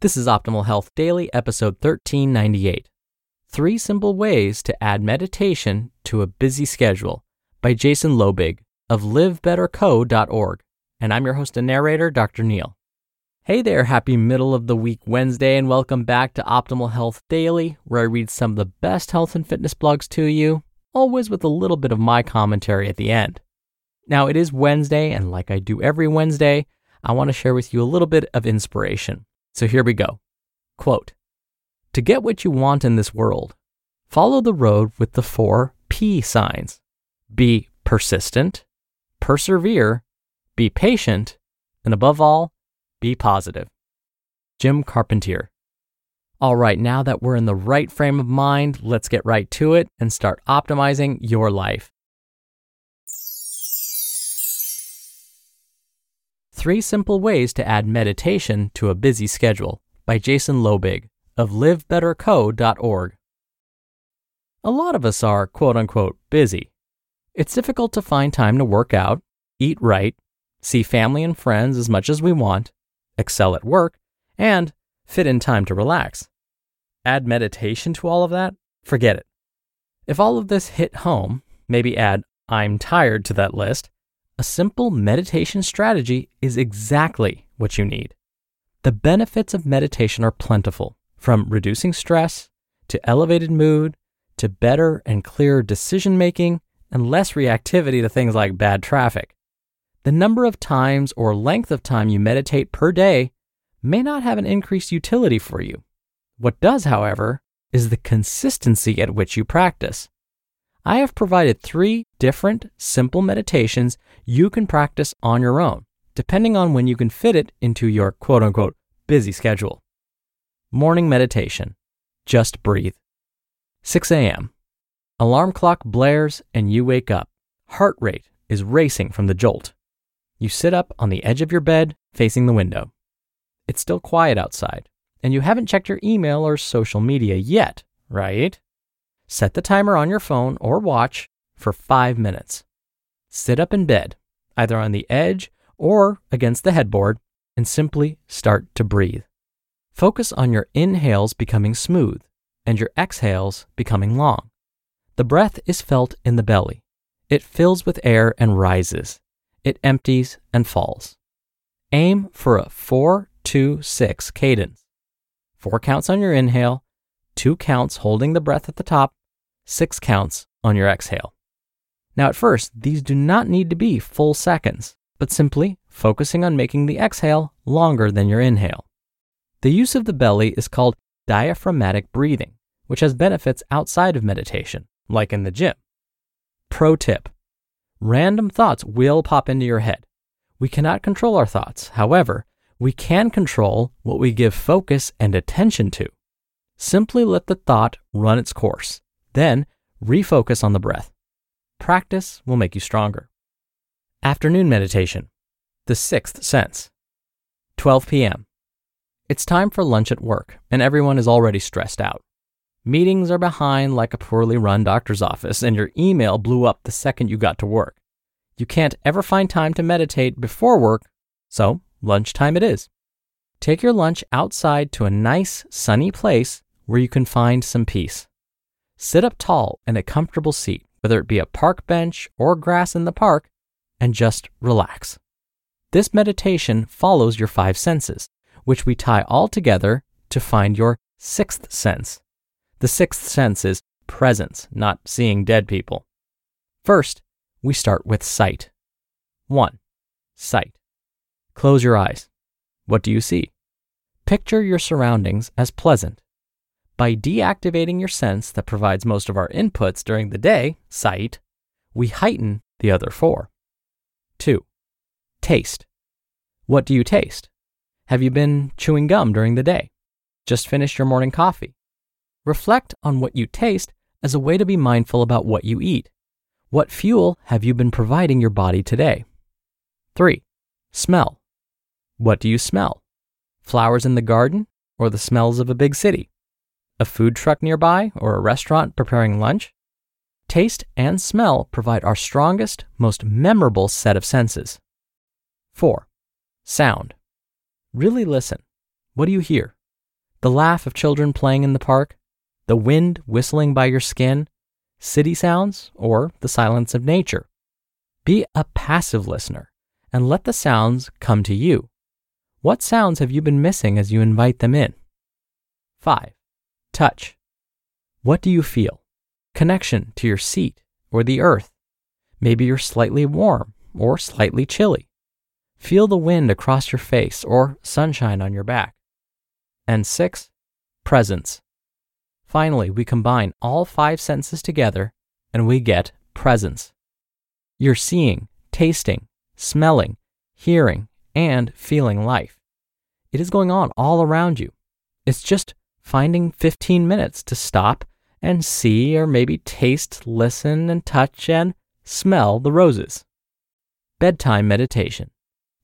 This is Optimal Health Daily, episode 1398. Three Simple Ways to Add Meditation to a Busy Schedule by Jason Loebig of livebetterco.org. And I'm your host and narrator, Dr. Neal. Hey there, happy middle of the week Wednesday, and welcome back to Optimal Health Daily, where I read some of the best health and fitness blogs to you, always with a little bit of my commentary at the end. Now, it is Wednesday, and like I do every Wednesday, I want to share with you a little bit of inspiration. So here we go. Quote To get what you want in this world, follow the road with the four P signs be persistent, persevere, be patient, and above all, be positive. Jim Carpentier. All right, now that we're in the right frame of mind, let's get right to it and start optimizing your life. Three Simple Ways to Add Meditation to a Busy Schedule by Jason Loebig of livebetterco.org. A lot of us are quote unquote busy. It's difficult to find time to work out, eat right, see family and friends as much as we want, excel at work, and fit in time to relax. Add meditation to all of that? Forget it. If all of this hit home, maybe add I'm tired to that list a simple meditation strategy is exactly what you need. The benefits of meditation are plentiful, from reducing stress to elevated mood to better and clearer decision making and less reactivity to things like bad traffic. The number of times or length of time you meditate per day may not have an increased utility for you. What does, however, is the consistency at which you practice. I have provided three different simple meditations you can practice on your own, depending on when you can fit it into your quote unquote busy schedule. Morning meditation. Just breathe. 6 a.m. Alarm clock blares and you wake up. Heart rate is racing from the jolt. You sit up on the edge of your bed facing the window. It's still quiet outside, and you haven't checked your email or social media yet, right? Set the timer on your phone or watch for five minutes. Sit up in bed, either on the edge or against the headboard, and simply start to breathe. Focus on your inhales becoming smooth and your exhales becoming long. The breath is felt in the belly. It fills with air and rises. It empties and falls. Aim for a 4 2 6 cadence. Four counts on your inhale, two counts holding the breath at the top, six counts on your exhale. Now, at first, these do not need to be full seconds, but simply focusing on making the exhale longer than your inhale. The use of the belly is called diaphragmatic breathing, which has benefits outside of meditation, like in the gym. Pro tip Random thoughts will pop into your head. We cannot control our thoughts. However, we can control what we give focus and attention to. Simply let the thought run its course then refocus on the breath. Practice will make you stronger. Afternoon meditation, the sixth sense. 12 p.m. It's time for lunch at work, and everyone is already stressed out. Meetings are behind like a poorly run doctor's office, and your email blew up the second you got to work. You can't ever find time to meditate before work, so lunchtime it is. Take your lunch outside to a nice, sunny place where you can find some peace. Sit up tall in a comfortable seat, whether it be a park bench or grass in the park, and just relax. This meditation follows your five senses, which we tie all together to find your sixth sense. The sixth sense is presence, not seeing dead people. First, we start with sight. 1. Sight. Close your eyes. What do you see? Picture your surroundings as pleasant. By deactivating your sense that provides most of our inputs during the day, sight, we heighten the other four. 2. Taste. What do you taste? Have you been chewing gum during the day? Just finished your morning coffee? Reflect on what you taste as a way to be mindful about what you eat. What fuel have you been providing your body today? 3. Smell. What do you smell? Flowers in the garden or the smells of a big city? A food truck nearby or a restaurant preparing lunch? Taste and smell provide our strongest, most memorable set of senses. 4. Sound. Really listen. What do you hear? The laugh of children playing in the park? The wind whistling by your skin? City sounds? Or the silence of nature? Be a passive listener and let the sounds come to you. What sounds have you been missing as you invite them in? 5. Touch. What do you feel? Connection to your seat or the earth. Maybe you're slightly warm or slightly chilly. Feel the wind across your face or sunshine on your back. And 6. Presence. Finally, we combine all five senses together and we get presence. You're seeing, tasting, smelling, hearing, and feeling life. It is going on all around you. It's just finding 15 minutes to stop and see or maybe taste, listen, and touch and smell the roses. Bedtime meditation.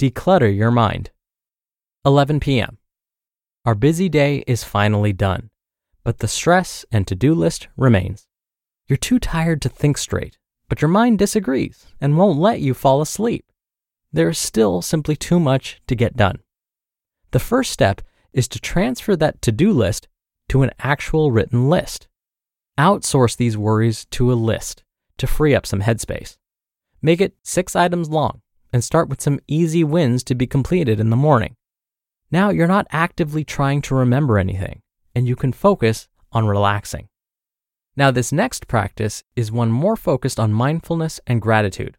Declutter your mind. 11 p.m. Our busy day is finally done, but the stress and to do list remains. You're too tired to think straight, but your mind disagrees and won't let you fall asleep. There is still simply too much to get done. The first step is to transfer that to do list to an actual written list. Outsource these worries to a list to free up some headspace. Make it six items long and start with some easy wins to be completed in the morning. Now you're not actively trying to remember anything, and you can focus on relaxing. Now, this next practice is one more focused on mindfulness and gratitude.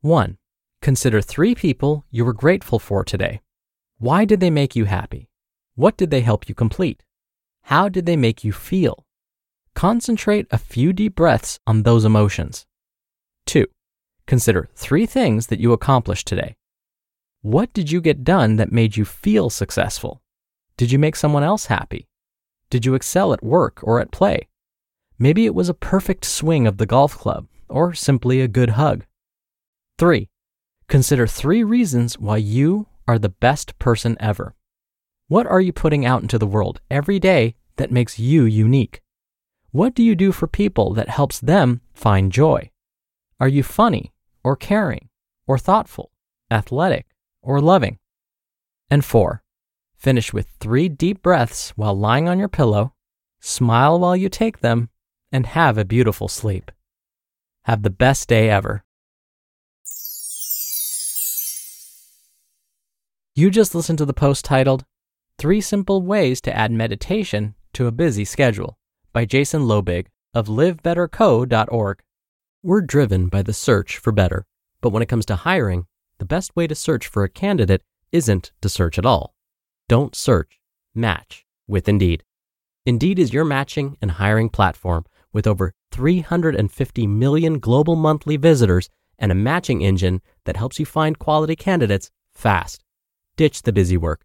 1. Consider three people you were grateful for today. Why did they make you happy? What did they help you complete? How did they make you feel? Concentrate a few deep breaths on those emotions. 2. Consider three things that you accomplished today. What did you get done that made you feel successful? Did you make someone else happy? Did you excel at work or at play? Maybe it was a perfect swing of the golf club or simply a good hug. 3. Consider three reasons why you are the best person ever. What are you putting out into the world every day that makes you unique? What do you do for people that helps them find joy? Are you funny or caring or thoughtful, athletic or loving? And four, finish with three deep breaths while lying on your pillow, smile while you take them, and have a beautiful sleep. Have the best day ever. You just listened to the post titled Three Simple Ways to Add Meditation to a Busy Schedule by Jason Loebig of livebetterco.org. We're driven by the search for better, but when it comes to hiring, the best way to search for a candidate isn't to search at all. Don't search, match with Indeed. Indeed is your matching and hiring platform with over 350 million global monthly visitors and a matching engine that helps you find quality candidates fast. Ditch the busy work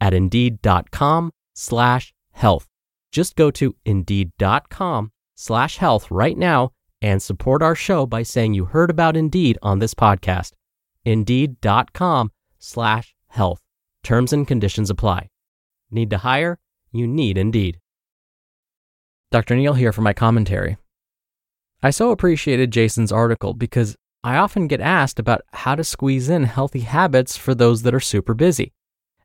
at indeed.com slash health. Just go to indeed.com slash health right now and support our show by saying you heard about Indeed on this podcast. Indeed.com slash health. Terms and conditions apply. Need to hire? You need indeed. Dr. Neal here for my commentary. I so appreciated Jason's article because I often get asked about how to squeeze in healthy habits for those that are super busy.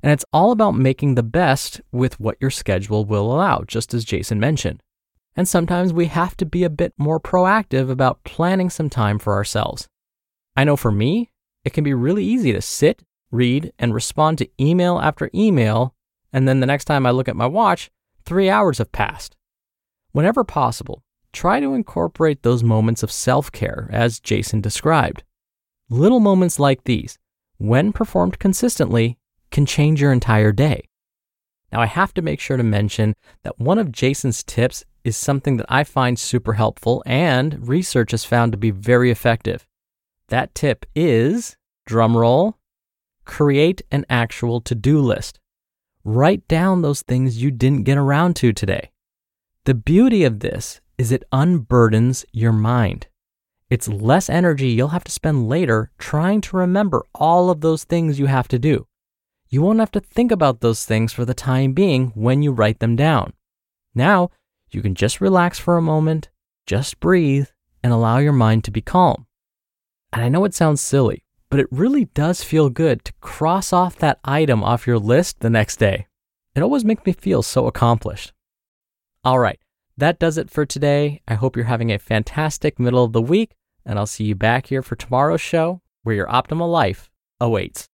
And it's all about making the best with what your schedule will allow, just as Jason mentioned. And sometimes we have to be a bit more proactive about planning some time for ourselves. I know for me, it can be really easy to sit, read, and respond to email after email, and then the next time I look at my watch, three hours have passed. Whenever possible, try to incorporate those moments of self care as Jason described. Little moments like these, when performed consistently, can change your entire day. Now, I have to make sure to mention that one of Jason's tips is something that I find super helpful and research has found to be very effective. That tip is drumroll, create an actual to do list. Write down those things you didn't get around to today. The beauty of this is it unburdens your mind. It's less energy you'll have to spend later trying to remember all of those things you have to do. You won't have to think about those things for the time being when you write them down. Now, you can just relax for a moment, just breathe, and allow your mind to be calm. And I know it sounds silly, but it really does feel good to cross off that item off your list the next day. It always makes me feel so accomplished. All right, that does it for today. I hope you're having a fantastic middle of the week, and I'll see you back here for tomorrow's show where your optimal life awaits.